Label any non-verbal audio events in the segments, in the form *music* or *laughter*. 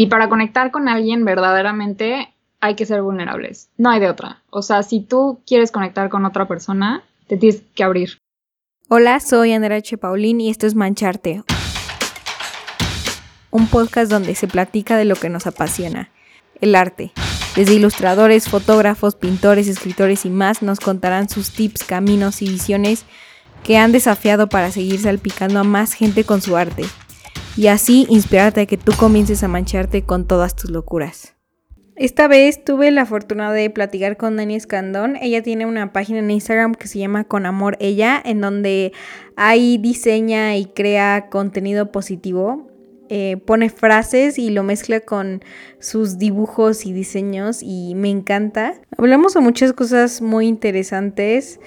Y para conectar con alguien verdaderamente hay que ser vulnerables. No hay de otra. O sea, si tú quieres conectar con otra persona, te tienes que abrir. Hola, soy Andrea H. Paulín y esto es Mancharte. Un podcast donde se platica de lo que nos apasiona, el arte. Desde ilustradores, fotógrafos, pintores, escritores y más nos contarán sus tips, caminos y visiones que han desafiado para seguir salpicando a más gente con su arte y así inspirarte a que tú comiences a mancharte con todas tus locuras. Esta vez tuve la fortuna de platicar con Dani Escandón. Ella tiene una página en Instagram que se llama Con Amor Ella, en donde ahí diseña y crea contenido positivo. Eh, pone frases y lo mezcla con sus dibujos y diseños y me encanta. Hablamos de muchas cosas muy interesantes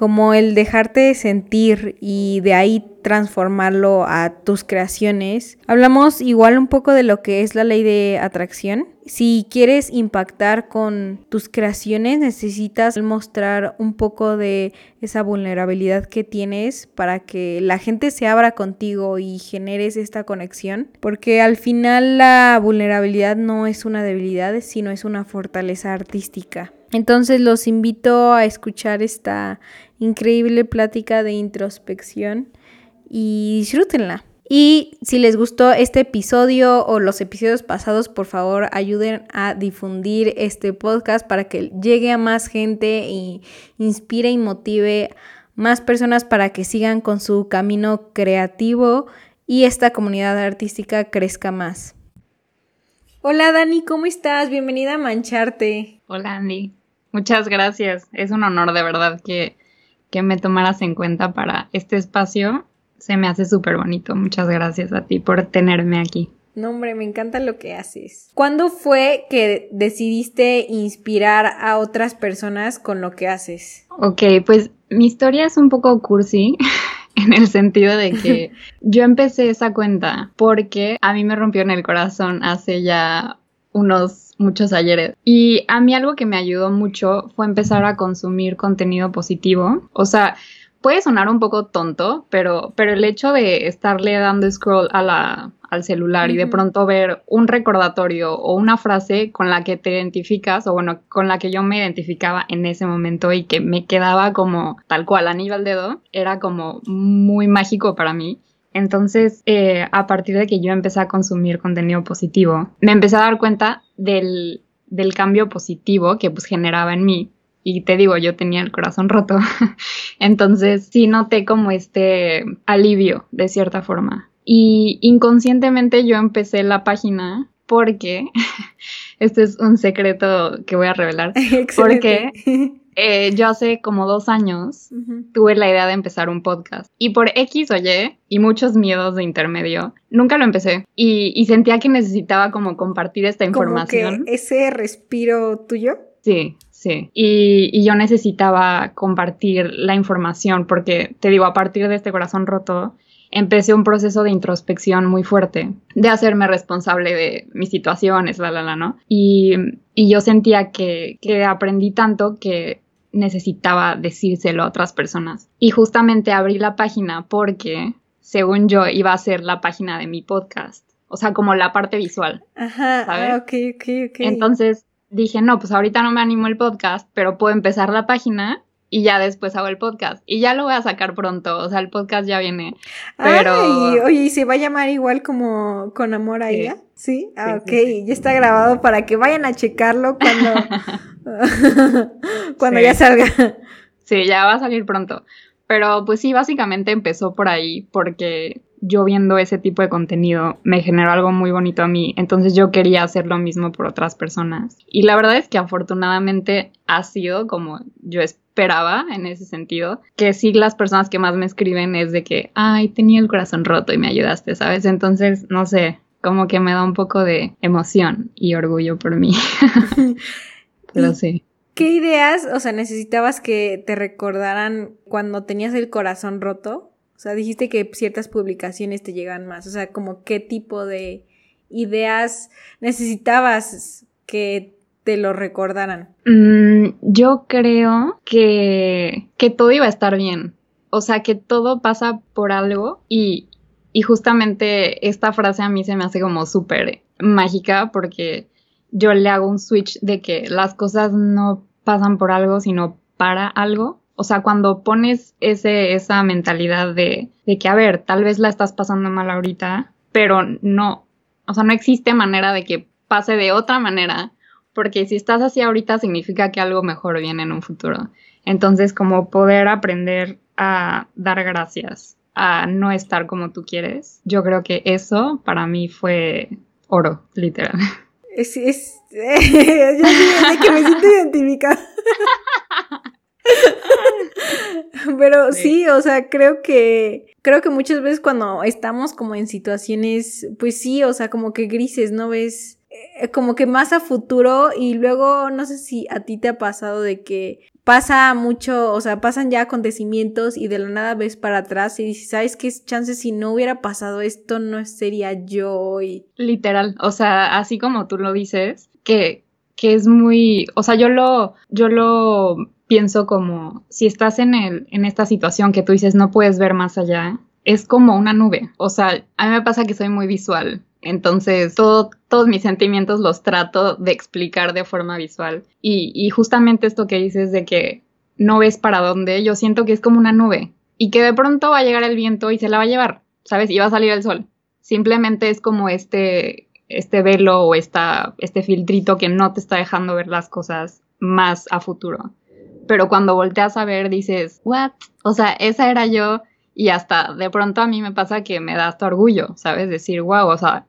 como el dejarte sentir y de ahí transformarlo a tus creaciones. Hablamos igual un poco de lo que es la ley de atracción. Si quieres impactar con tus creaciones, necesitas mostrar un poco de esa vulnerabilidad que tienes para que la gente se abra contigo y generes esta conexión. Porque al final la vulnerabilidad no es una debilidad, sino es una fortaleza artística. Entonces los invito a escuchar esta increíble plática de introspección y disfrútenla. Y si les gustó este episodio o los episodios pasados, por favor ayuden a difundir este podcast para que llegue a más gente y inspire y motive más personas para que sigan con su camino creativo y esta comunidad artística crezca más. Hola Dani, ¿cómo estás? Bienvenida a Mancharte. Hola Andy. Muchas gracias. Es un honor de verdad que, que me tomaras en cuenta para este espacio. Se me hace súper bonito. Muchas gracias a ti por tenerme aquí. No, hombre, me encanta lo que haces. ¿Cuándo fue que decidiste inspirar a otras personas con lo que haces? Ok, pues mi historia es un poco cursi. *laughs* en el sentido de que *laughs* yo empecé esa cuenta porque a mí me rompió en el corazón hace ya unos muchos ayeres. Y a mí algo que me ayudó mucho fue empezar a consumir contenido positivo. O sea, puede sonar un poco tonto, pero, pero el hecho de estarle dando scroll a la, al celular y de pronto ver un recordatorio o una frase con la que te identificas, o bueno, con la que yo me identificaba en ese momento y que me quedaba como tal cual anillo al dedo, era como muy mágico para mí. Entonces, eh, a partir de que yo empecé a consumir contenido positivo, me empecé a dar cuenta del, del cambio positivo que pues generaba en mí. Y te digo, yo tenía el corazón roto. *laughs* Entonces, sí noté como este alivio, de cierta forma. Y inconscientemente yo empecé la página porque, *laughs* este es un secreto que voy a revelar, *laughs* porque eh, yo hace como dos años tuve la idea de empezar un podcast y por X o Y y muchos miedos de intermedio, nunca lo empecé y, sentía que necesitaba como compartir esta información. Como que ese respiro tuyo. Sí, sí. Y, y, yo necesitaba compartir la información porque, te digo, a partir de este corazón roto, empecé un proceso de introspección muy fuerte, de hacerme responsable de mis situaciones, la, la, la, ¿no? Y, y yo sentía que, que aprendí tanto que necesitaba decírselo a otras personas. Y justamente abrí la página porque, según yo, iba a ser la página de mi podcast. O sea, como la parte visual. Ajá, ¿sabes? Ah, ok, ok, ok. Entonces dije, no, pues ahorita no me animo el podcast, pero puedo empezar la página y ya después hago el podcast. Y ya lo voy a sacar pronto, o sea, el podcast ya viene. Pero... Ay, oye, ¿y se va a llamar igual como Con Amor a ella? ¿Sí? Ah, ok, ya está grabado para que vayan a checarlo cuando, *laughs* *laughs* cuando ya salga. Sí, ya va a salir pronto. Pero pues sí, básicamente empezó por ahí porque yo viendo ese tipo de contenido me generó algo muy bonito a mí, entonces yo quería hacer lo mismo por otras personas. Y la verdad es que afortunadamente ha sido como yo esperaba en ese sentido, que sí las personas que más me escriben es de que, ay, tenía el corazón roto y me ayudaste, ¿sabes? Entonces, no sé, como que me da un poco de emoción y orgullo por mí. *laughs* Pero sí. ¿Qué ideas, o sea, necesitabas que te recordaran cuando tenías el corazón roto? O sea, dijiste que ciertas publicaciones te llegan más. O sea, como qué tipo de ideas necesitabas que te lo recordaran. Mm, yo creo que, que todo iba a estar bien. O sea, que todo pasa por algo y, y justamente esta frase a mí se me hace como súper mágica porque yo le hago un switch de que las cosas no pasan por algo, sino para algo. O sea, cuando pones ese, esa mentalidad de, de que, a ver, tal vez la estás pasando mal ahorita, pero no, o sea, no existe manera de que pase de otra manera, porque si estás así ahorita significa que algo mejor viene en un futuro. Entonces, como poder aprender a dar gracias, a no estar como tú quieres, yo creo que eso para mí fue oro, literal. *laughs* Es, es, *laughs* yo sí, que me siento identificada. *laughs* Pero sí. o sea, creo que creo que muchas veces cuando estamos como en situaciones, pues sí, o sea, como que grises, ¿no ves? Eh, como que más a futuro y luego no sé si a ti te ha pasado de que pasa mucho, o sea, pasan ya acontecimientos y de la nada ves para atrás y dices, ¿sabes qué chance si no hubiera pasado esto no sería yo hoy? Literal, o sea, así como tú lo dices, que, que es muy, o sea, yo lo, yo lo pienso como si estás en el, en esta situación que tú dices no puedes ver más allá, es como una nube. O sea, a mí me pasa que soy muy visual. Entonces, todo, todos mis sentimientos los trato de explicar de forma visual. Y, justamente esto que dices de que no ves para dónde, yo siento que es como una nube. Y que de pronto va a llegar el viento y se la va a llevar, ¿sabes? Y va a salir el sol. Simplemente es como este, este velo o esta, este filtrito que no te está dejando ver las cosas más a futuro. Pero cuando volteas a ver dices, ¿what? O sea, esa era yo y hasta de pronto a mí me pasa que me da hasta orgullo, ¿sabes? Decir, wow, o sea,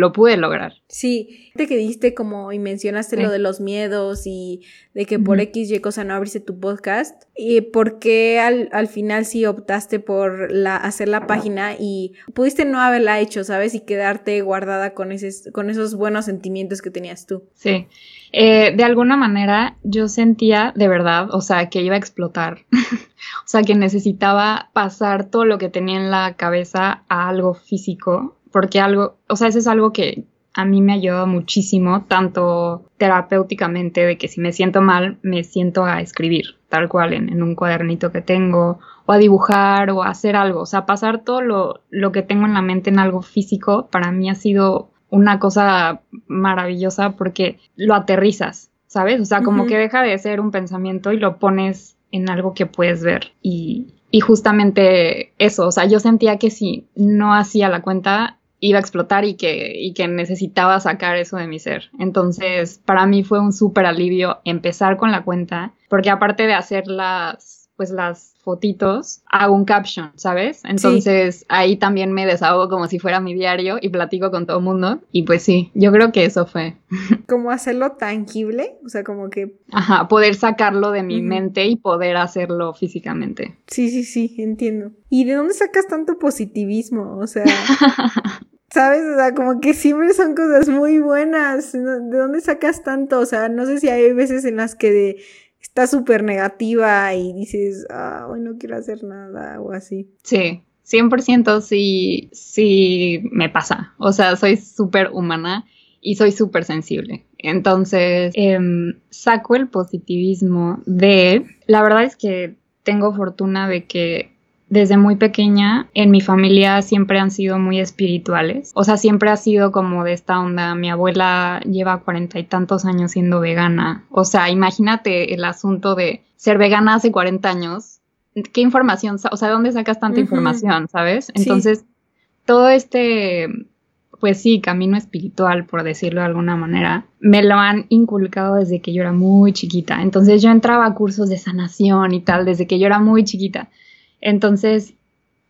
lo pude lograr. Sí, te que diste como y mencionaste lo de los miedos y de que por X y cosa no abriste tu podcast. ¿Y por qué al, al, final sí optaste por la, hacer la página y pudiste no haberla hecho, ¿sabes? Y quedarte guardada con, ese, con esos buenos sentimientos que tenías tú. Sí. Eh, de alguna manera yo sentía de verdad, o sea, que iba a explotar. *laughs* o sea, que necesitaba pasar todo lo que tenía en la cabeza a algo físico porque algo, o sea, eso es algo que a mí me ayudado muchísimo, tanto terapéuticamente, de que si me siento mal, me siento a escribir, tal cual, en, un cuadernito que tengo, o a dibujar, o a hacer algo. O sea, pasar todo lo, lo que tengo en la mente en algo físico, para mí ha sido una cosa maravillosa porque lo aterrizas, ¿sabes? O sea, como que deja de ser un pensamiento y lo pones en algo que puedes ver. Y, y justamente eso, o sea, yo sentía que si no hacía la cuenta, iba a explotar y que, y que necesitaba sacar eso de mi ser. Entonces, para mí fue un súper alivio empezar con la cuenta, porque aparte de hacer las, pues las fotitos, hago un caption, ¿sabes? Entonces ahí también me desahogo como si fuera mi diario y platico con todo el mundo. Y pues sí, yo creo que eso fue. *laughs* Como hacerlo tangible, o sea, como que... Ajá, poder sacarlo de mi mente y poder hacerlo físicamente. Sí, sí, sí, entiendo. ¿Y de dónde sacas tanto positivismo? O sea... *laughs* ¿Sabes? O sea, como que siempre son cosas muy buenas. ¿De dónde sacas tanto? O sea, no sé si hay veces en las que de está súper negativa y dices, ah, hoy no quiero hacer nada o así. Sí, 100% sí, sí me pasa. O sea, soy súper humana y soy súper sensible. Entonces, em, saco el positivismo de... La verdad es que tengo fortuna de que desde muy pequeña en mi familia siempre han sido muy espirituales. O sea, siempre ha sido como de esta onda. Mi abuela lleva cuarenta y tantos años siendo vegana. O sea, imagínate el asunto de ser vegana hace 40 años. ¿Qué información? O sea, ¿de dónde sacas tanta información? ¿Sabes? Entonces, todo este, pues sí, camino espiritual, por decirlo de alguna manera, me lo han inculcado desde que yo era muy chiquita. Entonces yo entraba a cursos de sanación y tal desde que yo era muy chiquita. Entonces,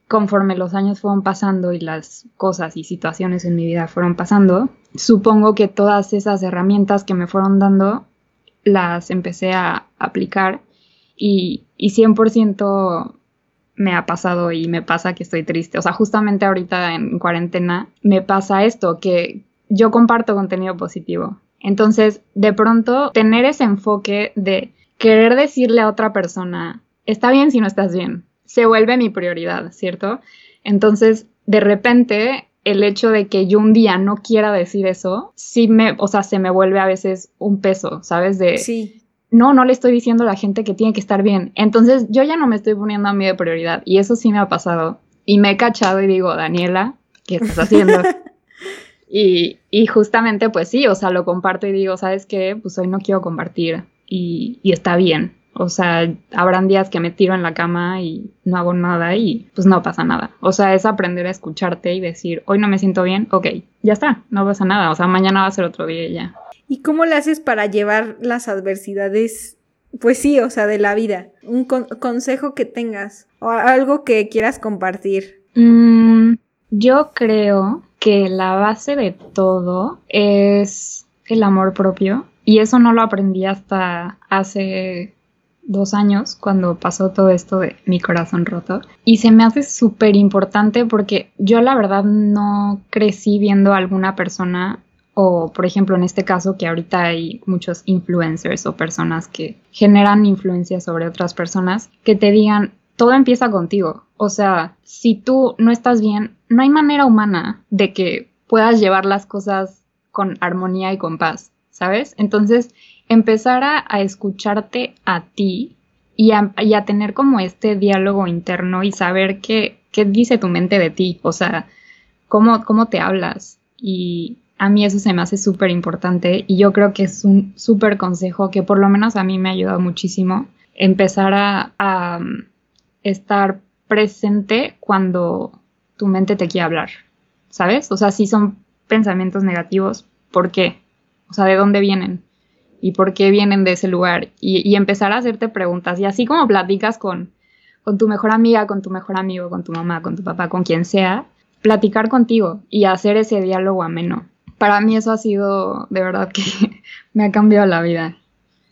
conforme los años fueron pasando y las cosas y situaciones en mi vida fueron pasando, supongo que todas esas herramientas que me fueron dando las empecé a aplicar y, y 100% me ha pasado y me pasa que estoy triste. O sea, justamente ahorita en cuarentena me pasa esto, que yo comparto contenido positivo. Entonces, de pronto, tener ese enfoque de querer decirle a otra persona, está bien si no estás bien, se vuelve mi prioridad, ¿cierto? Entonces, de repente, el hecho de que yo un día no quiera decir eso, sí me, o sea, se me vuelve a veces un peso, ¿sabes? De, sí. no, no le estoy diciendo a la gente que tiene que estar bien. Entonces, yo ya no me estoy poniendo a mí de prioridad y eso sí me ha pasado. Y me he cachado y digo, Daniela, ¿qué estás haciendo? *laughs* Y, y, justamente, pues sí, o sea, lo comparto y digo, ¿sabes qué? Pues hoy no quiero compartir y, y está bien. O sea, habrán días que me tiro en la cama y no hago nada y pues no pasa nada. O sea, es aprender a escucharte y decir, hoy no me siento bien, ok, ya está, no pasa nada. O sea, mañana va a ser otro día y ya. ¿Y cómo le haces para llevar las adversidades, pues sí, o sea, de la vida? Un consejo que tengas o algo que quieras compartir. Mm, yo creo que la base de todo es el amor propio. Y eso no lo aprendí hasta hace dos años cuando pasó todo esto de mi corazón roto. Y se me hace súper importante porque yo la verdad no crecí viendo a alguna persona o por ejemplo en este caso que ahorita hay muchos influencers o personas que generan influencia sobre otras personas que te digan todo empieza contigo. O sea, si tú no estás bien, no hay manera humana de que puedas llevar las cosas con armonía y con paz, ¿sabes? Entonces, empezar a, escucharte a ti y a, tener como este diálogo interno y saber qué, qué dice tu mente de ti, o sea, cómo, cómo te hablas. Y a mí eso se me hace súper importante y yo creo que es un súper consejo que por lo menos a mí me ha ayudado muchísimo empezar a, a um, estar presente cuando tu mente te quiere hablar, ¿sabes? O sea, si son pensamientos negativos, ¿por qué? O sea, ¿de dónde vienen? Y por qué vienen de ese lugar y, empezar a hacerte preguntas y así como platicas con, con tu mejor amiga, con tu mejor amigo, con tu mamá, con tu papá, con quien sea, platicar contigo y hacer ese diálogo ameno. Para mí eso ha sido de verdad que *laughs* me ha cambiado la vida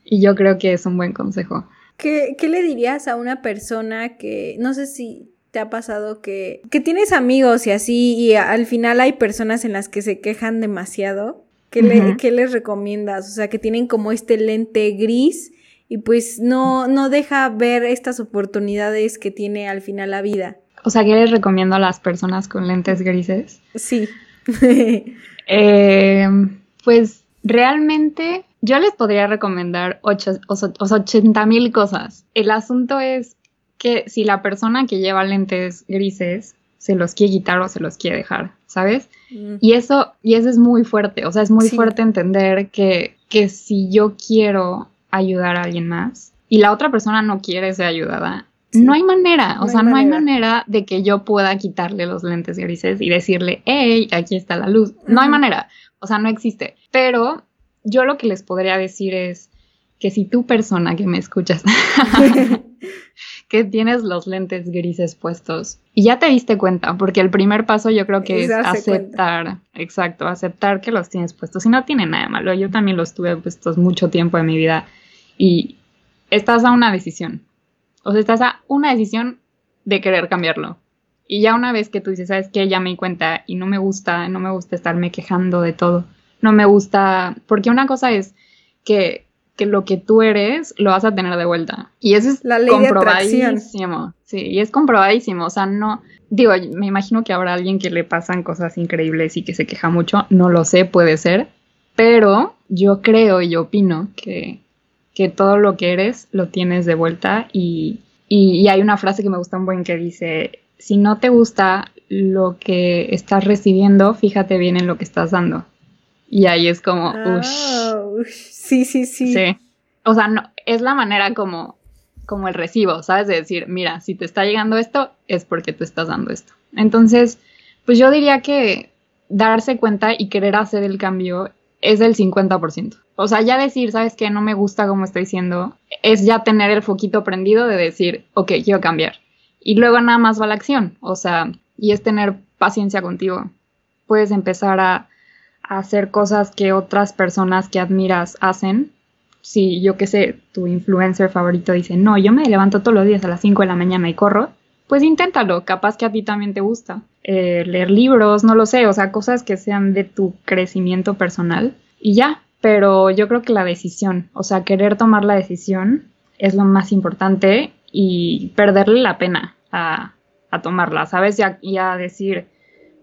y yo creo que es un buen consejo. ¿Qué, ¿Qué, le dirías a una persona que, no sé si te ha pasado que, que tienes amigos y así y al final hay personas en las que se quejan demasiado ¿Qué, les recomiendas? O sea, que tienen como este lente gris y pues no, no deja ver estas oportunidades que tiene al final la vida. O sea, ¿qué les recomiendo a las personas con lentes grises? Sí. *laughs* Eh, pues realmente yo les podría recomendar ocho, 80 mil cosas. El asunto es que si la persona que lleva lentes grises se los quiere quitar o se los quiere dejar, ¿sabes? Mm. Y eso, y eso es muy fuerte, o sea, es muy fuerte entender que, que si yo quiero ayudar a alguien más y la otra persona no quiere ser ayudada, no hay manera, o sea, no hay manera de que yo pueda quitarle los lentes grises y decirle, hey, aquí está la luz. No hay manera, o sea, no existe. Pero yo lo que les podría decir es que si tú persona que me escuchas *laughs* que tienes los lentes grises puestos y ya te diste cuenta, porque el primer paso yo creo que es, aceptar, exacto, aceptar que los tienes puestos y no tiene nada de malo. Yo también los tuve puestos mucho tiempo en mi vida y estás a una decisión. O sea, estás a una decisión de querer cambiarlo. Y ya una vez que tú dices, ¿sabes qué? Ya me di cuenta y no me gusta, no me gusta estarme quejando de todo. No me gusta, porque una cosa es que que lo que tú eres lo vas a tener de vuelta. Y eso es la ley comprobadísimo. sí, y es comprobadísimo. O sea, no. Digo, me imagino que habrá alguien que le pasan cosas increíbles y que se queja mucho. No lo sé, puede ser. Pero yo creo y opino que, que todo lo que eres lo tienes de vuelta. Y, y, hay una frase que me gusta un buen que dice: Si no te gusta lo que estás recibiendo, fíjate bien en lo que estás dando. Y ahí es como, ah, Sí, sí, sí. Sí. O sea, no, es la manera como, como el recibo, ¿sabes? De decir, mira, si te está llegando esto, es porque tú estás dando esto. Entonces, pues yo diría que darse cuenta y querer hacer el cambio es del 50%. O sea, ya decir, ¿sabes qué? No me gusta como estoy diciendo, es ya tener el foquito prendido de decir, ok, quiero cambiar. Y luego nada más va la acción, o sea, y es tener paciencia contigo. Puedes empezar a hacer cosas que otras personas que admiras hacen. Si yo qué sé, tu influencer favorito dice, no, yo me levanto todos los días a las 5 de la mañana y corro, pues inténtalo, capaz que a ti también te gusta. Eh, leer libros, no lo sé, o sea, cosas que sean de tu crecimiento personal y ya. Pero yo creo que la decisión, o sea, querer tomar la decisión es lo más importante y perderle la pena a, a tomarla, ¿sabes? Ya, ya decir,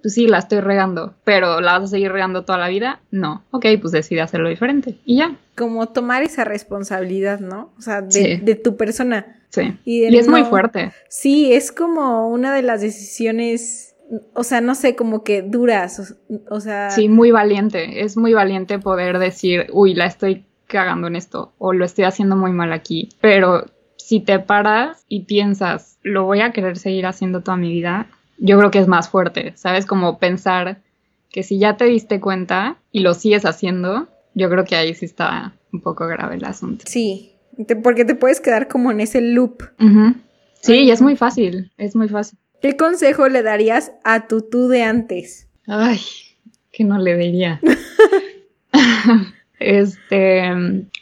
pues sí, la estoy regando, pero ¿la vas a seguir regando toda la vida? No. Ok, pues decide hacerlo diferente y ya. Como tomar esa responsabilidad, ¿no? O sea, de, tu persona. Sí. Y, es muy fuerte. Sí, es como una de las decisiones o sea, no sé, como que duras, o, sea... Sí, muy valiente, es muy valiente poder decir, uy, la estoy cagando en esto, o lo estoy haciendo muy mal aquí, pero si te paras y piensas, lo voy a querer seguir haciendo toda mi vida, yo creo que es más fuerte, ¿sabes? Como pensar que si ya te diste cuenta y lo sigues haciendo, yo creo que ahí sí está un poco grave el asunto. Sí, porque te puedes quedar como en ese loop. Sí, y es muy fácil, es muy fácil. ¿Qué consejo le darías a tu tú de antes? Ay, que no le diría. *laughs* este,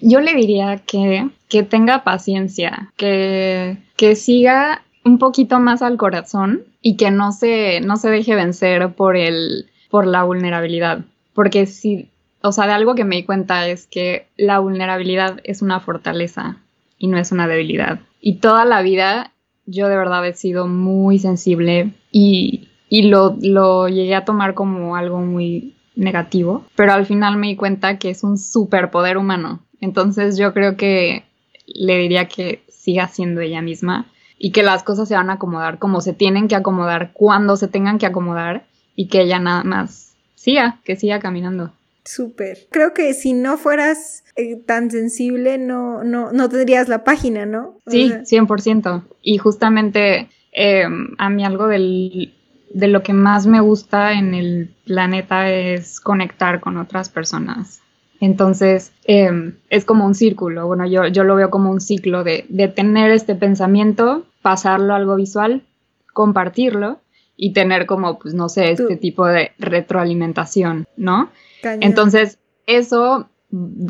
yo le diría que, que tenga paciencia, que, que siga un poquito más al corazón y que no se, no se deje vencer por el, por la vulnerabilidad. Porque si, o sea, de algo que me di cuenta es que la vulnerabilidad es una fortaleza y no es una debilidad. Y toda la vida yo de verdad he sido muy sensible y, y lo, lo llegué a tomar como algo muy negativo, pero al final me di cuenta que es un superpoder humano. Entonces yo creo que le diría que siga siendo ella misma y que las cosas se van a acomodar como se tienen que acomodar cuando se tengan que acomodar y que ella nada más siga, que siga caminando. Súper. Creo que si no fueras eh, tan sensible, no, no, no tendrías la página, ¿no? sí, 100%. Y justamente em, a mí algo del, de lo que más me gusta en el planeta es conectar con otras personas. Entonces, em, es como un círculo. Bueno, yo, yo lo veo como un ciclo de, de tener este pensamiento, pasarlo a algo visual, compartirlo y tener como, pues no sé, este tipo de retroalimentación, ¿no? Entonces, eso,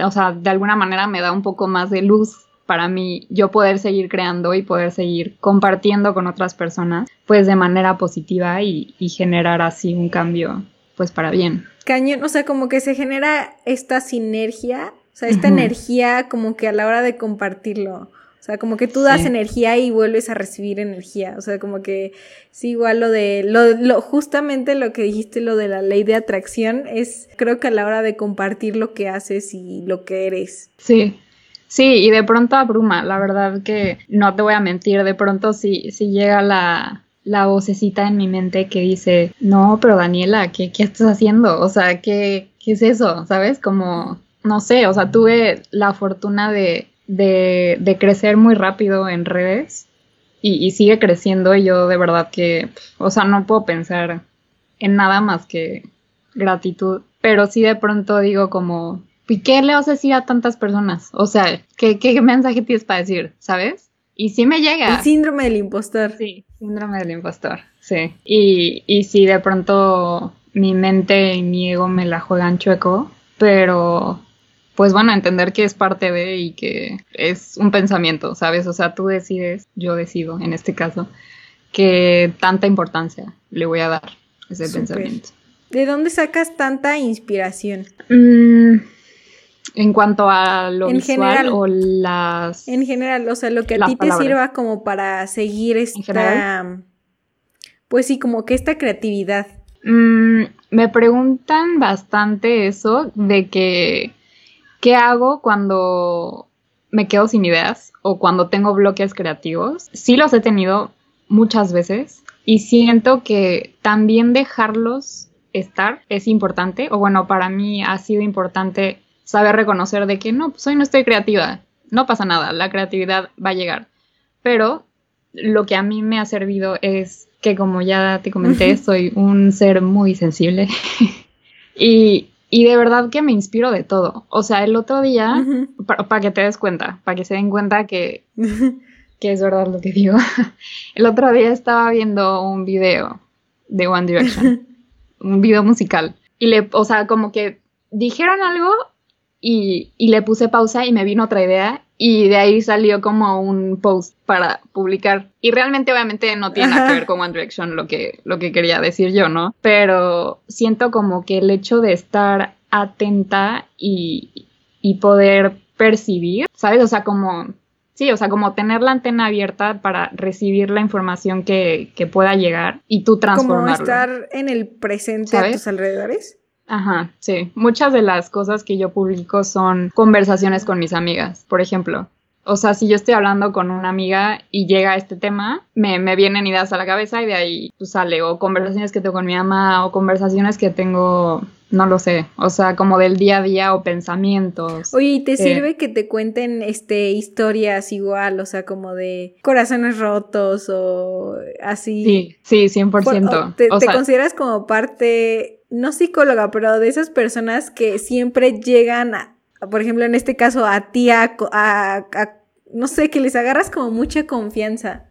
o sea, de alguna manera me da un poco más de luz para mí yo poder seguir creando y poder seguir compartiendo con otras personas, pues de manera positiva y, generar así un cambio, pues para bien. Cañón, o sea, como que se genera esta sinergia, o sea, esta energía como que a la hora de compartirlo. O sea, como que tú das energía y vuelves a recibir energía. O sea, como que sí, igual lo de, lo, lo, justamente lo que dijiste, lo de la ley de atracción, es creo que a la hora de compartir lo que haces y lo que eres. Sí, Sí, y de pronto abruma, la verdad que no te voy a mentir, de pronto sí, sí llega la, la vocecita en mi mente que dice, no, pero Daniela, ¿qué, qué estás haciendo? O sea, ¿qué, ¿qué es eso? ¿Sabes? Como, no sé, o sea, tuve la fortuna de, de, crecer muy rápido en redes y, y, sigue creciendo y yo de verdad que, o sea, no puedo pensar en nada más que gratitud, pero sí de pronto digo como, ¿y qué le vas a decir a tantas personas? O sea, ¿qué, qué mensaje tienes para decir? ¿Sabes? Y sí me llega. El síndrome del impostor. Sí, síndrome del impostor, sí. Y, y sí, de pronto mi mente y mi ego me la juegan chueco, pero pues bueno, entender que es parte de y que es un pensamiento, ¿sabes? O sea, tú decides, yo decido en este caso, que tanta importancia le voy a dar a ese pensamiento. ¿De dónde sacas tanta inspiración? Mm, en cuanto a lo en visual o las... En general, o sea, lo que a ti te sirva como para seguir esta... Pues sí, como que esta creatividad. Mm, me preguntan bastante eso de que ¿Qué hago cuando me quedo sin ideas o cuando tengo bloques creativos? Sí los he tenido muchas veces y siento que también dejarlos estar es importante, o bueno, para mí ha sido importante saber reconocer de que no, pues hoy no estoy creativa, no pasa nada, la creatividad va a llegar. Pero lo que a mí me ha servido es que como ya te comenté, soy un ser muy sensible *laughs* y y de verdad que me inspiro de todo. O sea, el otro día, para que te des cuenta, para que se den cuenta que, *laughs* que es verdad lo que digo, *laughs* el otro día estaba viendo un video de One Direction, un video musical. Y le, o sea, como que dijeron algo y, y le puse pausa y me vino otra idea y de ahí salió como un post para publicar. Y realmente obviamente no tiene nada que ver con One Direction lo que, lo que quería decir yo, ¿no? Pero siento como que el hecho de estar atenta y, y poder percibir, ¿sabes? O sea, como... Sí, o sea, como tener la antena abierta para recibir la información que, que pueda llegar y tú transformarlo. Como estar en el presente a tus alrededores. Ajá, sí. Muchas de las cosas que yo publico son conversaciones con mis amigas, por ejemplo. O sea, si yo estoy hablando con una amiga y llega este tema, me, me vienen ideas a la cabeza y de ahí pues, sale. O conversaciones que tengo con mi mamá o conversaciones que tengo no lo sé, o sea, como del día a día o pensamientos. Oye, ¿y te eh, sirve que te cuenten este historias igual, o sea, como de corazones rotos o así? Sí, sí, 100%. ¿Te, te consideras como parte, no psicóloga, pero de esas personas que siempre llegan, a, por ejemplo, en este caso, a ti, a, a no sé, que les agarras como mucha confianza?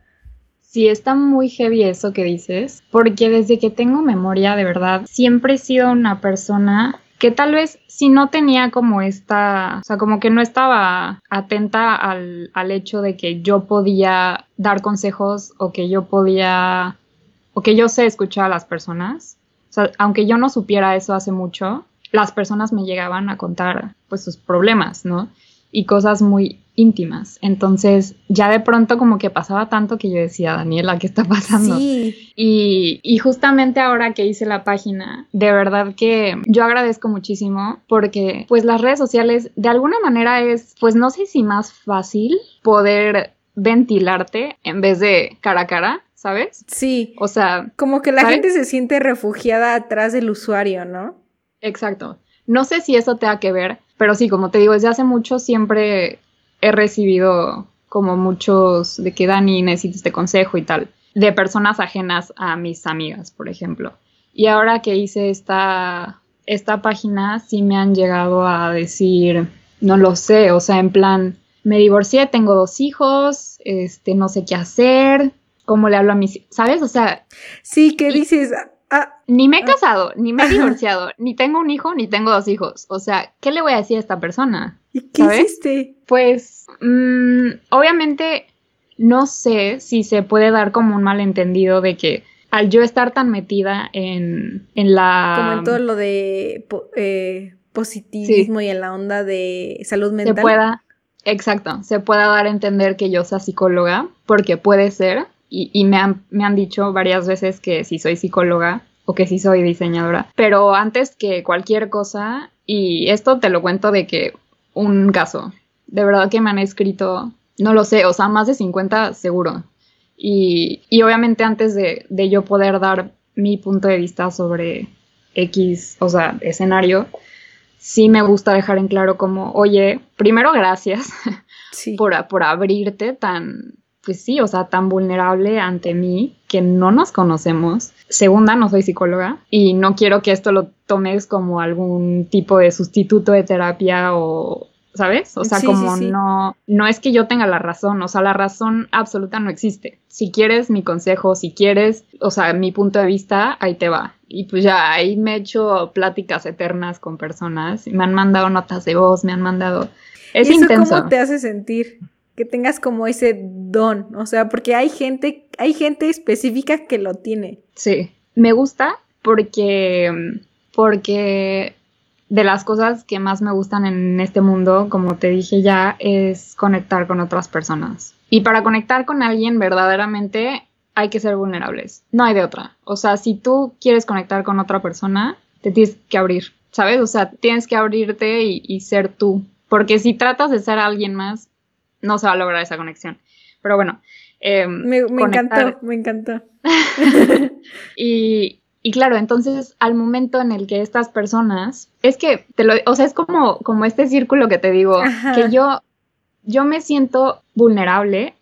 Sí, está muy heavy eso que dices, porque desde que tengo memoria, de verdad, siempre he sido una persona que tal vez si no tenía como esta, o sea, como que no estaba atenta al, al hecho de que yo podía dar consejos o que yo podía, o que yo sé escuchar a las personas. O sea, aunque yo no supiera eso hace mucho, las personas me llegaban a contar pues sus problemas, ¿no? Y cosas muy íntimas. Entonces, ya de pronto como que pasaba tanto que yo decía, Daniela, ¿qué está pasando? Sí. Y, y justamente ahora que hice la página, de verdad que yo agradezco muchísimo porque pues las redes sociales de alguna manera es, pues no sé si más fácil poder ventilarte en vez de cara a cara, ¿sabes? Sí. O sea, como que la gente se siente refugiada atrás del usuario, ¿no? Exacto. No sé si eso tenga que ver, pero sí, como te digo, desde hace mucho siempre he recibido como muchos de que Dani necesita este consejo y tal, de personas ajenas a mis amigas, por ejemplo. Y ahora que hice esta, esta página, sí me han llegado a decir, no lo sé, o sea, en plan, me divorcié, tengo dos hijos, este, no sé qué hacer, cómo le hablo a mis, ¿sabes? O sea... Sí, ¿qué dices? Ah, ni me he ah. casado, ni me he divorciado, ni tengo un hijo, ni tengo dos hijos. O sea, ¿qué le voy a decir a esta persona? ¿Y qué hiciste? Pues, mm, obviamente, no sé si se puede dar como un malentendido de que al yo estar tan metida en, en la... Como en todo lo de eh, positivismo y en la onda de salud mental. Se pueda, exacto, se pueda dar a entender que yo sea psicóloga, porque puede ser, y, y me, han, me han dicho varias veces que si soy psicóloga o que si soy diseñadora, pero antes que cualquier cosa, y esto te lo cuento de que un caso. De verdad que me han escrito, no lo sé, o sea, más de 50 seguro. Y, y obviamente antes de, de, yo poder dar mi punto de vista sobre X, o sea, escenario, sí me gusta dejar en claro como, oye, primero gracias *laughs* por, por abrirte tan, pues sí, o sea, tan vulnerable ante mí que no nos conocemos. Segunda, no soy psicóloga y no quiero que esto lo tomes como algún tipo de sustituto de terapia o, ¿sabes? O sea, como no no es que yo tenga la razón, o sea, la razón absoluta no existe. Si quieres mi consejo, si quieres, o sea, mi punto de vista, ahí te va. Y pues ya ahí me he hecho pláticas eternas con personas, me han mandado notas de voz, me han mandado es ¿Y eso ¿Cómo te hace sentir? Que tengas como ese don, o sea, porque hay gente, hay gente específica que lo tiene. Sí, me gusta porque porque de las cosas que más me gustan en este mundo, como te dije ya, es conectar con otras personas. Y para conectar con alguien verdaderamente hay que ser vulnerables. No hay de otra. O sea, si tú quieres conectar con otra persona, te tienes que abrir, ¿sabes? O sea, tienes que abrirte y, ser tú. Porque si tratas de ser alguien más, no se va a lograr esa conexión. Pero bueno. Eh, me, me encantó, me encantó. *laughs* y, y claro, entonces al momento en el que estas personas, es que te lo, o sea, es como, como este círculo que te digo, que yo, yo me siento vulnerable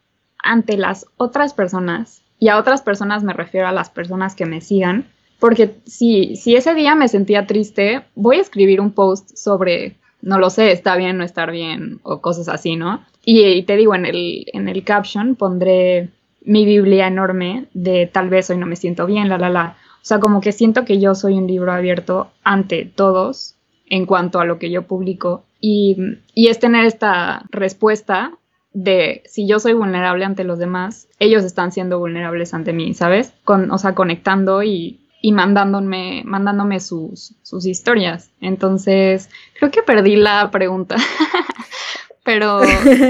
ante las otras personas, y a otras personas me refiero a las personas que me sigan, porque si, si ese día me sentía triste, voy a escribir un post sobre, no lo sé, está bien, no estar bien, o cosas así, ¿no? Y, te digo, en el, en el caption pondré mi Biblia enorme de tal vez hoy no me siento bien, la, la, la o sea, como que siento que yo soy un libro abierto ante todos en cuanto a lo que yo publico y, y es tener esta respuesta de si yo soy vulnerable ante los demás, ellos están siendo vulnerables ante mí, ¿sabes? Con, o sea, conectando y, y mandándome, mandándome sus, sus historias. Entonces, creo que perdí la pregunta. *laughs* Pero,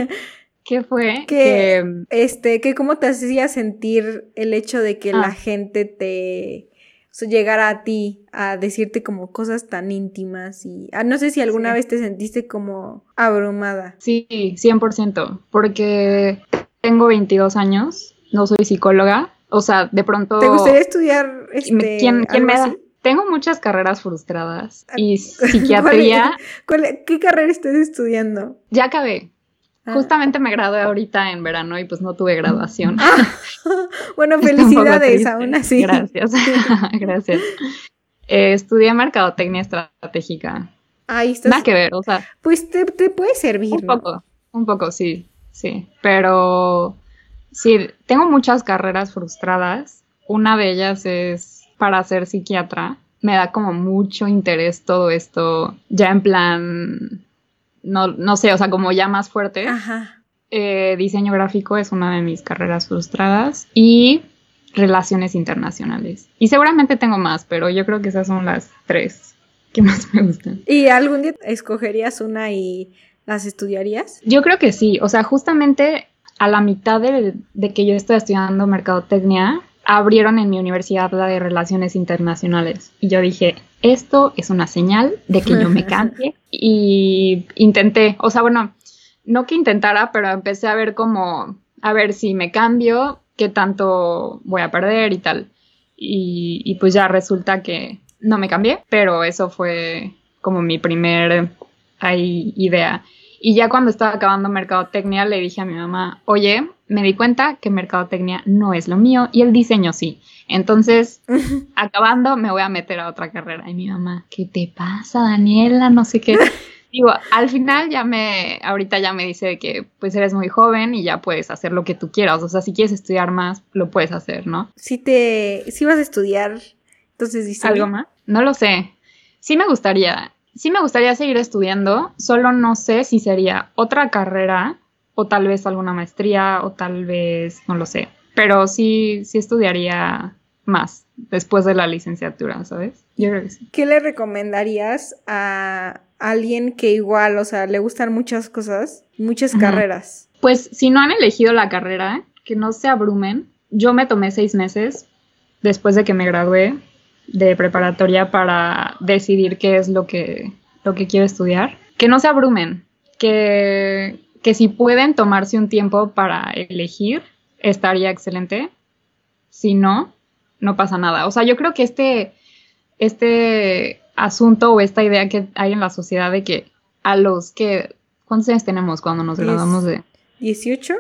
*laughs* ¿qué fue? Que, este, que cómo te hacía sentir el hecho de que la ah. gente te o llegar a ti a decirte como cosas tan íntimas y ah, no sé si alguna vez te sentiste como abrumada. Sí, 100%, porque tengo 22 años, no soy psicóloga, o sea, de pronto... ¿Te gustaría estudiar este, ¿Quién, quién me da? Tengo muchas carreras frustradas ah, y *laughs* psiquiatría. ¿Qué carrera estás estudiando? Ya acabé. Ah. Justamente me gradué ahorita en verano y pues no tuve graduación. Ah. *laughs* bueno, *laughs* felicidades aún así. Gracias. Gracias. Eh, estudié mercadotecnia estratégica. Ahí estás. Nada que ver, o sea. Pues te, puede servir. Un poco, un poco, sí, sí. Pero sí, tengo muchas carreras frustradas. Una de ellas es para ser psiquiatra. Me da como mucho interés todo esto, ya en plan no, no sé, o sea, como ya más fuerte. Ajá. Eh, diseño gráfico es una de mis carreras frustradas y relaciones internacionales. Y seguramente tengo más, pero yo creo que esas son las tres que más me gustan. ¿Y algún día escogerías una y las estudiarías? Yo creo que sí, o sea, justamente a la mitad de, de que yo estoy estudiando mercadotecnia, abrieron en mi universidad la de relaciones internacionales. Y yo dije, esto es una señal de que yo me *laughs* cambie. y intenté, o sea, bueno, no que intentara, pero empecé a ver como, a ver si me cambio, qué tanto voy a perder y tal. Y, pues ya resulta que no me cambié, pero eso fue como mi primer idea. Y ya cuando estaba acabando mercadotecnia le dije a mi mamá, oye, me di cuenta que mercadotecnia no es lo mío y el diseño sí. Entonces, *laughs* acabando, me voy a meter a otra carrera. Y mi mamá, ¿qué te pasa, Daniela? No sé qué. *laughs* Digo, al final ya me, ahorita ya me dice que pues eres muy joven y ya puedes hacer lo que tú quieras. O sea, si quieres estudiar más, lo puedes hacer, ¿no? Si te, si vas a estudiar, entonces dice. ¿Algo más? No lo sé. Sí me gustaría sí me gustaría seguir estudiando, solo no sé si sería otra carrera o tal vez alguna maestría o tal vez, no lo sé, pero sí, sí estudiaría más después de la licenciatura, ¿sabes? Yo creo que sí. ¿Qué le recomendarías a alguien que igual, o sea, le gustan muchas cosas, muchas carreras? Pues si no han elegido la carrera, que no se abrumen. Yo me tomé seis meses después de que me gradué de preparatoria para decidir qué es lo que, lo que quiero estudiar. Que no se abrumen, que, que si pueden tomarse un tiempo para elegir, estaría excelente. Si no, no pasa nada. O sea, yo creo que este, este asunto o esta idea que hay en la sociedad de que a los que... ¿Cuántos años tenemos cuando nos graduamos de...? 18.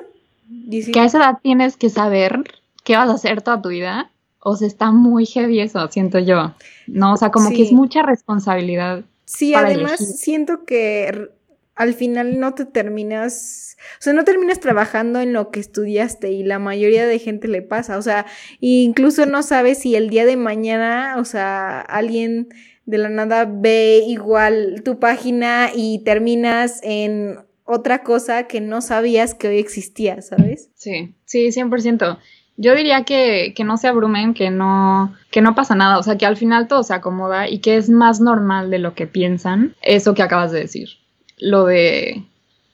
Que a esa edad tienes que saber qué vas a hacer toda tu vida o sea, está muy heavy eso, siento yo. No, o sea, como que es mucha responsabilidad. Sí, además siento que al final no te terminas, o sea, no terminas trabajando en lo que estudiaste y la mayoría de gente le pasa, o sea, incluso no sabes si el día de mañana, o sea, alguien de la nada ve igual tu página y terminas en otra cosa que no sabías que hoy existía, ¿sabes? Sí, sí, 100%. Yo diría que, que, no se abrumen, que no, que no pasa nada, o sea, que al final todo se acomoda y que es más normal de lo que piensan eso que acabas de decir. Lo de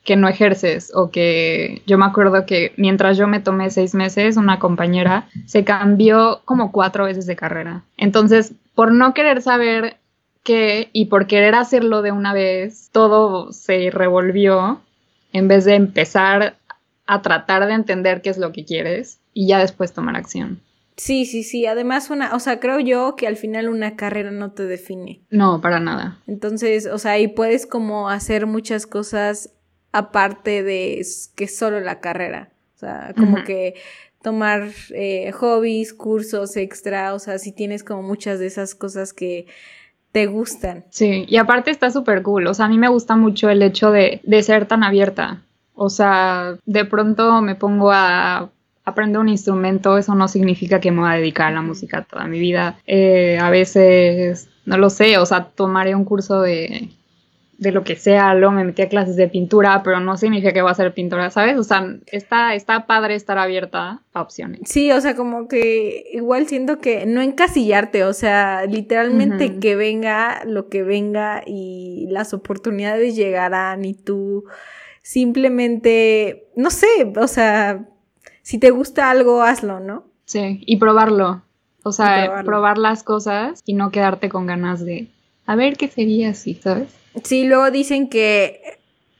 que no ejerces o que yo me acuerdo que mientras yo me tomé seis meses, una compañera se cambió como cuatro veces de carrera. Entonces, por no querer saber qué y por querer hacerlo de una vez, todo se revolvió en vez de empezar a tratar de entender qué es lo que quieres y ya después tomar acción. Sí, sí, sí. Además, una, o sea, creo yo que al final una carrera no te define. No, para nada. Entonces, o sea, y puedes como hacer muchas cosas aparte de que solo la carrera. O sea, como que tomar eh, hobbies, cursos extra, o sea, si tienes como muchas de esas cosas que te gustan. Sí, y aparte está súper cool. O sea, a mí me gusta mucho el hecho de, de ser tan abierta. O sea, de pronto me pongo a aprender un instrumento, eso no significa que me voy a dedicar a la música toda mi vida. Eh, a veces, no lo sé, o sea, tomaré un curso de, de lo que sea, luego me metí a clases de pintura, pero no significa que voy a ser pintora, ¿sabes? O sea, está, está padre estar abierta a opciones. Sí, o sea, como que igual siento que no encasillarte, o sea, literalmente que venga lo que venga y las oportunidades llegarán y tú simplemente, no sé, o sea, si te gusta algo, hazlo, ¿no? Sí, y probarlo. O sea, probar las cosas y no quedarte con ganas de a ver qué sería así, ¿sabes? Sí, luego dicen que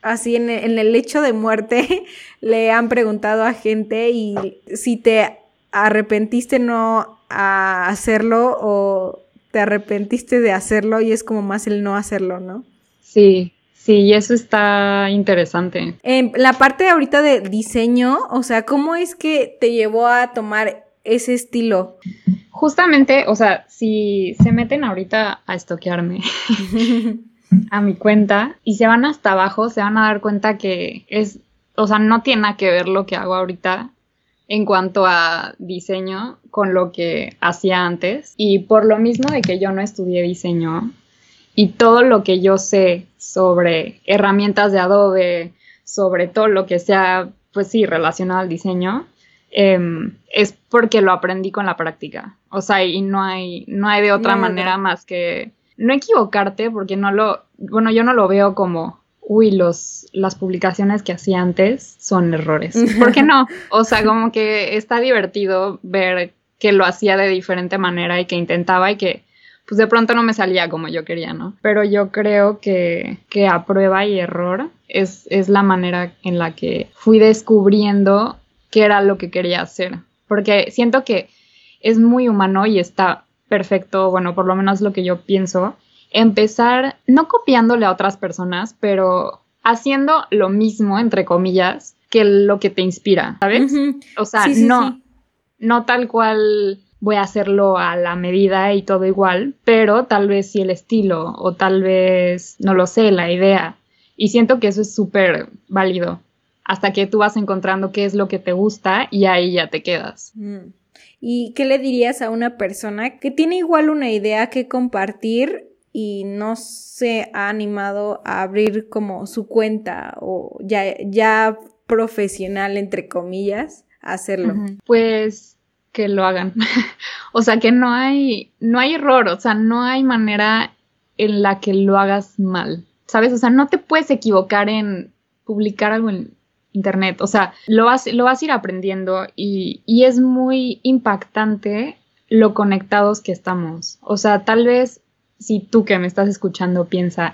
así en, en el hecho de muerte *laughs* le han preguntado a gente y si te arrepentiste no a hacerlo o te arrepentiste de hacerlo y es como más el no hacerlo, ¿no? Sí, sí, y eso está interesante. En la parte ahorita de diseño, o sea, ¿cómo es que te llevó a tomar ese estilo? Justamente, o sea, si se meten ahorita a estoquearme *laughs* a mi cuenta y se van hasta abajo, se van a dar cuenta que es, o sea, no tiene nada que ver lo que hago ahorita en cuanto a diseño con lo que hacía antes. Y por lo mismo de que yo no estudié diseño y todo lo que yo sé sobre herramientas de Adobe, sobre todo lo que sea, pues sí, relacionado al diseño, em, es porque lo aprendí con la práctica. O sea, y no hay, no hay de otra manera más que no equivocarte, porque no lo, bueno, yo no lo veo como uy, los, las publicaciones que hacía antes son errores. *laughs* ¿Por qué no? O sea, como que está divertido ver que lo hacía de diferente manera y que intentaba y que pues de pronto no me salía como yo quería, ¿no? Pero yo creo que, que a prueba y error es, es la manera en la que fui descubriendo qué era lo que quería hacer. Porque siento que es muy humano y está perfecto, bueno, por lo menos lo que yo pienso, empezar, no copiándole a otras personas, pero haciendo lo mismo, entre comillas, que lo que te inspira, ¿sabes? O sea, no, no tal cual voy a hacerlo a la medida y todo igual, pero tal vez sí el estilo o tal vez, no lo sé, la idea. Y siento que eso es súper válido hasta que tú vas encontrando qué es lo que te gusta y ahí ya te quedas. Mm. ¿Y qué le dirías a una persona que tiene igual una idea que compartir y no se ha animado a abrir como su cuenta o ya, ya profesional, entre comillas, a hacerlo? Pues que lo hagan. *laughs* o sea, que no hay, no hay error, o sea, no hay manera en la que lo hagas mal, ¿sabes? O sea, no te puedes equivocar en publicar algo en internet, o sea, lo vas, lo vas a ir aprendiendo y, y es muy impactante lo conectados que estamos. O sea, tal vez si tú que me estás escuchando piensa,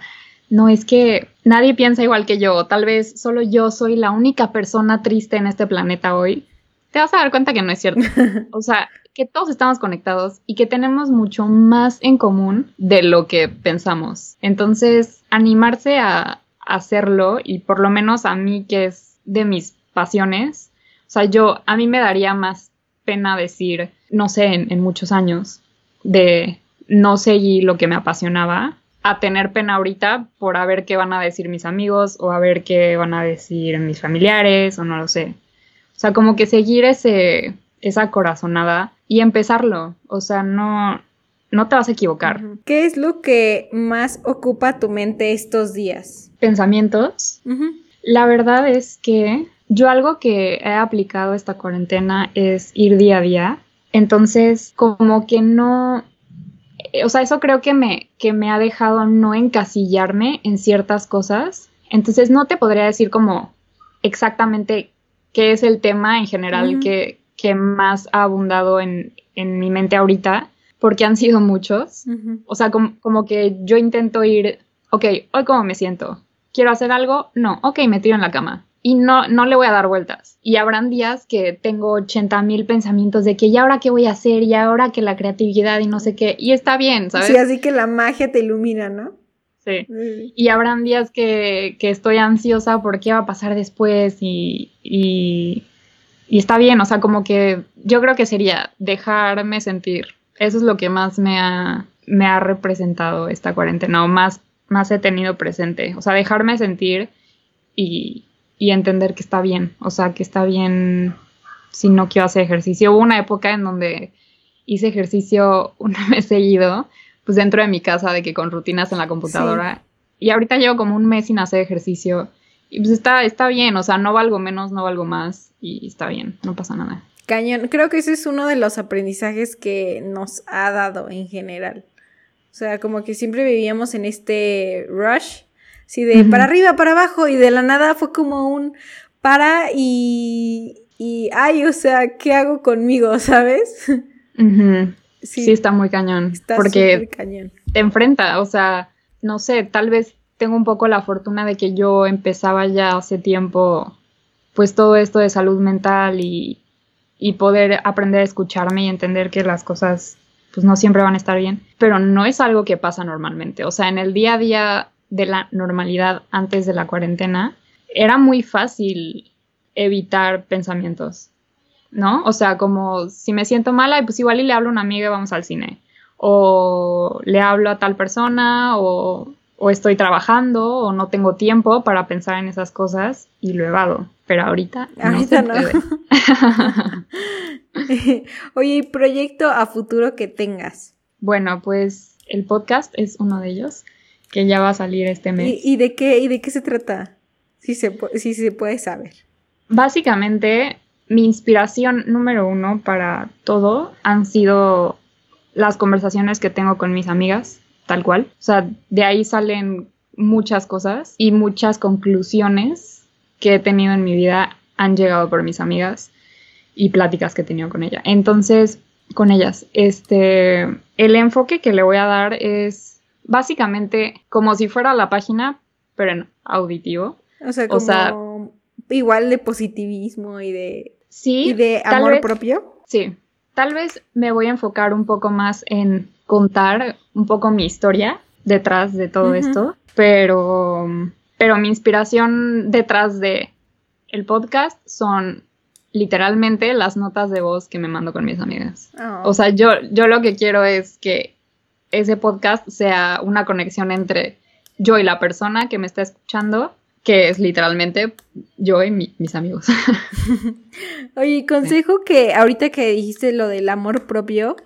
no es que nadie piensa igual que yo, tal vez solo yo soy la única persona triste en este planeta hoy, te vas a dar cuenta que no es cierto. *laughs* O sea, que todos estamos conectados y que tenemos mucho más en común de lo que pensamos. Entonces, animarse a hacerlo y por lo menos a mí que es de mis pasiones, o sea, yo, a mí me daría más pena decir, no sé, en, en muchos años, de no seguí lo que me apasionaba, a tener pena ahorita por a ver qué van a decir mis amigos o a ver qué van a decir mis familiares o no lo sé. O sea, como que seguir ese, esa corazonada y empezarlo. O sea, no, no te vas a equivocar. ¿Qué es lo que más ocupa tu mente estos días? Pensamientos. La verdad es que yo algo que he aplicado esta cuarentena es ir día a día. Entonces, como que no, o sea, eso creo que me, que me ha dejado no encasillarme en ciertas cosas. Entonces no te podría decir como exactamente qué es el tema en general que, que, más ha abundado en, en, mi mente ahorita, porque han sido muchos. O sea, como, como que yo intento ir, ok, hoy cómo me siento. ¿Quiero hacer algo? No, ok, me tiro en la cama y no, no le voy a dar vueltas. Y habrán días que tengo 80 mil pensamientos de que ya ahora qué voy a hacer, y ahora que la creatividad y no sé qué, y está bien, ¿sabes? Sí, así que la magia te ilumina, ¿no? Sí. Y habrán días que, que, estoy ansiosa por qué va a pasar después y, y, y está bien, o sea, como que yo creo que sería dejarme sentir. Eso es lo que más me ha, me ha representado esta cuarentena, o más, más he tenido presente. O sea, dejarme sentir y, y entender que está bien, o sea, que está bien si no quiero hacer ejercicio. Hubo una época en donde hice ejercicio una *laughs* vez seguido, pues dentro de mi casa, de que con rutinas en la computadora. Y ahorita llevo como un mes sin hacer ejercicio. Y pues está, está bien, o sea, no valgo menos, no valgo más. Y está bien, no pasa nada. Cañón, creo que ese es uno de los aprendizajes que nos ha dado en general. O sea, como que siempre vivíamos en este rush Sí, de para arriba, para abajo, y de la nada fue como un para y, y ay, o sea, ¿qué hago conmigo, *laughs* sabes? Sí, está muy cañón. Está porque cañón. te enfrenta, o sea, no sé, tal vez tengo un poco la fortuna de que yo empezaba ya hace tiempo, pues todo esto de salud mental y, y poder aprender a escucharme y entender que las cosas pues no siempre van a estar bien, pero no es algo que pasa normalmente, o sea, en el día a día de la normalidad antes de la cuarentena, era muy fácil evitar pensamientos, ¿no? O sea, como si me siento mala, pues igual y le hablo a una amiga y vamos al cine. O le hablo a tal persona, o, o estoy trabajando, o no tengo tiempo para pensar en esas cosas y lo evado. Pero ahorita, Ahorita no. no. se puede. *laughs* Oye, ¿y proyecto a futuro que tengas? Bueno, pues el podcast es uno de ellos, que ya va a salir este mes. ¿Y, y de qué y de qué se trata? Si se, si se puede saber. Básicamente, mi inspiración número uno para todo han sido las conversaciones que tengo con mis amigas, tal cual. O sea, de ahí salen muchas cosas y muchas conclusiones que he tenido en mi vida han llegado por mis amigas y pláticas que he tenido con ella. Entonces, con ellas, este, el enfoque que le voy a dar es básicamente como si fuera la página, pero en auditivo. O sea, O como sea- igual de positivismo y de, Sí, y de amor vez- propio. Sí, tal vez me voy a enfocar un poco más en contar un poco mi historia detrás de todo esto, pero, pero mi inspiración detrás de el podcast son literalmente las notas de voz que me mando con mis amigas. Oh. O sea, yo, yo lo que quiero es que ese podcast sea una conexión entre yo y la persona que me está escuchando, que es literalmente yo y mi- mis amigos. *laughs* Oye, consejo que ahorita que dijiste lo del amor propio,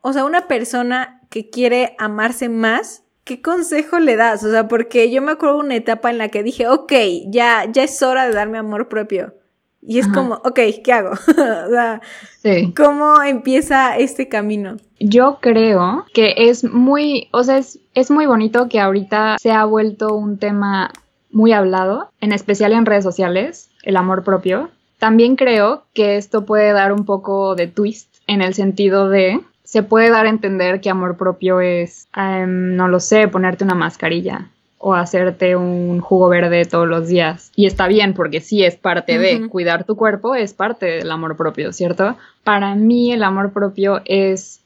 o sea, una persona que quiere amarse más, ¿qué consejo le das? O sea, porque yo me acuerdo de una etapa en la que dije, ok, ya, ya es hora de darme amor propio. Y es Ajá. como, ok, ¿qué hago? *laughs* o sea, Sí. ¿cómo empieza este camino? Yo creo que es muy, o sea, es, es muy bonito que ahorita se ha vuelto un tema muy hablado, en especial en redes sociales, el amor propio. También creo que esto puede dar un poco de twist en el sentido de, se puede dar a entender que amor propio es, em, no lo sé, ponerte una mascarilla o hacerte un jugo verde todos los días. Y está bien porque sí es parte de cuidar tu cuerpo, es parte del amor propio, ¿cierto? Para mí el amor propio es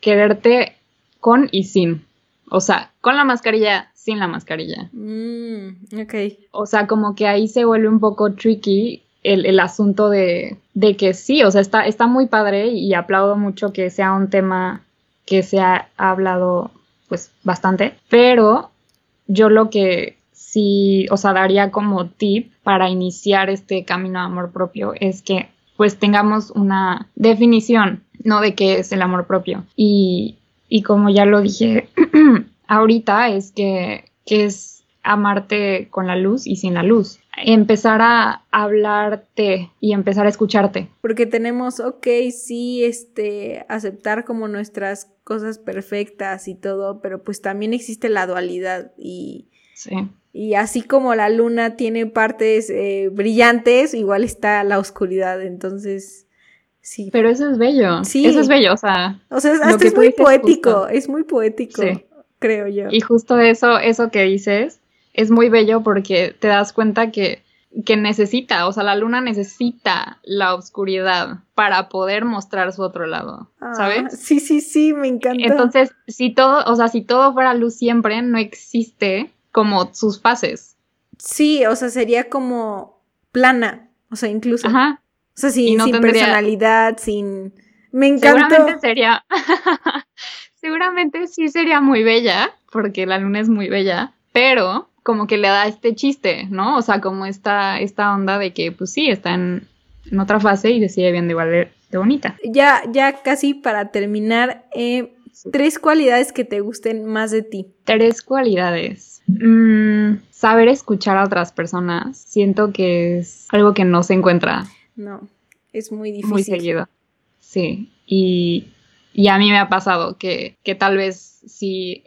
quererte con y sin. O sea, con la mascarilla, sin la mascarilla. Mm, ok. O sea, como que ahí se vuelve un poco tricky el, el asunto de, de que sí, o sea, está, está muy padre y aplaudo mucho que sea un tema que se ha hablado pues bastante, pero yo lo que sí, o sea, daría como tip para iniciar este camino a amor propio es que pues tengamos una definición, ¿no? De qué es el amor propio. Y, y como ya lo dije *clears throat* ahorita, es que, que es amarte con la luz y sin la luz. Empezar a hablarte y empezar a escucharte. Porque tenemos, ok, sí, este, aceptar como nuestras cosas perfectas y todo, pero pues también existe la dualidad y, Sí. y así como la luna tiene partes eh, brillantes, igual está la oscuridad, entonces, sí. Pero eso es bello. Sí. Eso es bello, o sea. O sea, hasta es muy poético, justo. es muy poético, Sí. Creo yo. Y justo eso, eso que dices, es muy bello porque te das cuenta que, que necesita, o sea, la luna necesita la oscuridad para poder mostrar su otro lado, Ah, ¿sabes? sí, sí, sí, me encanta. Entonces, si todo, o sea, si todo fuera luz siempre, no existe como sus fases. Sí, o sea, sería como plana, o sea, incluso. Ajá. O sea, sin, no sin tendría- personalidad, sin... Me encantó. Seguramente sería, *laughs* seguramente sí sería muy bella, porque la luna es muy bella, pero como que le da este chiste, ¿no? O sea, como esta, esta onda de que, pues sí, está en, en otra fase y se sigue viendo igual de, de bonita. Ya, ya casi para terminar, eh, tres cualidades que te gusten más de ti. Tres cualidades. Mm, saber escuchar a otras personas. Siento que es algo que no se encuentra No, es muy difícil. muy seguido. Sí, y, y a mí me ha pasado que, que tal vez sí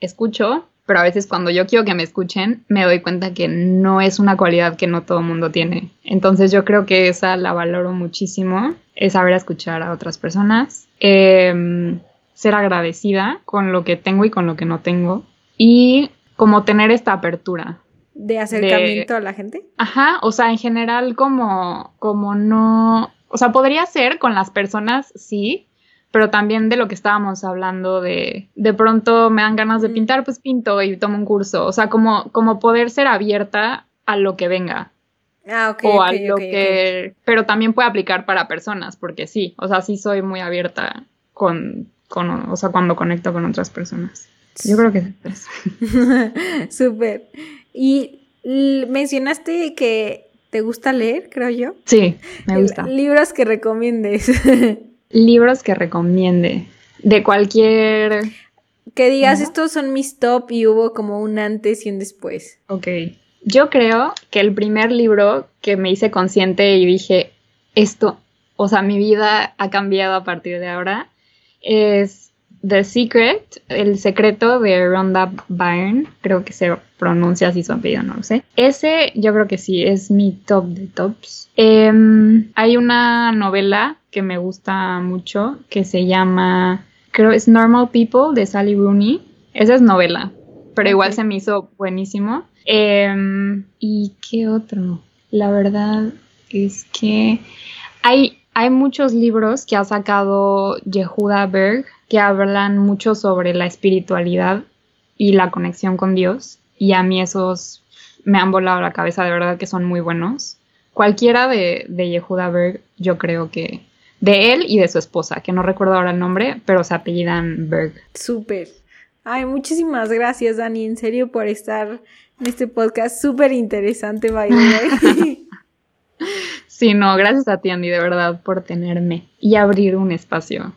escucho, pero a veces cuando yo quiero que me escuchen, me doy cuenta que no es una cualidad que no todo el mundo tiene. Entonces yo creo que esa la valoro muchísimo, es saber escuchar a otras personas. em, ser agradecida con lo que tengo y con lo que no tengo. Y como tener esta apertura. ¿De acercamiento a la gente? Ajá, o sea, en general como, como no, o sea, podría ser con las personas, sí, pero también de lo que estábamos hablando de de pronto me dan ganas de pintar, pues pinto y tomo un curso, o sea, como, como poder ser abierta a lo que venga. Ah, ok. o a lo que, pero también puede aplicar para personas, porque sí, o sea, sí soy muy abierta con, con o sea, cuando conecto con otras personas. Yo creo que es ok. *laughs* Súper. Y mencionaste que te gusta leer, creo yo. Sí, me gusta. Libros que recomiendes. *laughs* Libros que recomiende. De cualquier. que digas, estos son mis top y hubo como un antes y un después. Ok. Yo creo que el primer libro que me hice consciente y dije, esto, o sea, mi vida ha cambiado a partir de ahora, es The Secret, El secreto de Rhonda Byrne, creo que se pronuncia así su apellido, no lo sé. Ese yo creo que sí, es mi top de tops. Em, hay una novela que me gusta mucho que se llama, creo es Normal People de Sally Rooney. Esa es novela, pero igual se me hizo buenísimo. Em, ¿Y qué otro? La verdad es que hay, hay muchos libros que ha sacado Yehuda Berg que hablan mucho sobre la espiritualidad y la conexión con Dios. Y a mí esos me han volado la cabeza, de verdad que son muy buenos. Cualquiera de, de Yehuda Berg, yo creo que de él y de su esposa, que no recuerdo ahora el nombre, pero se apellidan Berg. Súper. Ay, muchísimas gracias, Dani, en serio, por estar en este podcast súper interesante, by the way. *laughs* Sí, no, gracias a ti, Andy, de verdad, por tenerme y abrir un espacio.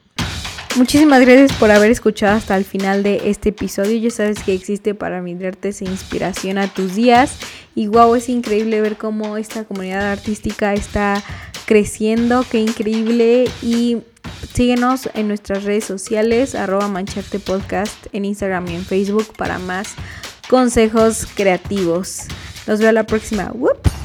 Muchísimas gracias por haber escuchado hasta el final de este episodio. Ya sabes que existe para brindarte esa inspiración a tus días. Y wow, es increíble ver cómo esta comunidad artística está creciendo. Qué increíble. Y síguenos en nuestras redes sociales, arroba mancharte podcast en Instagram y en Facebook para más consejos creativos. Nos vemos la próxima. ¡Whoops!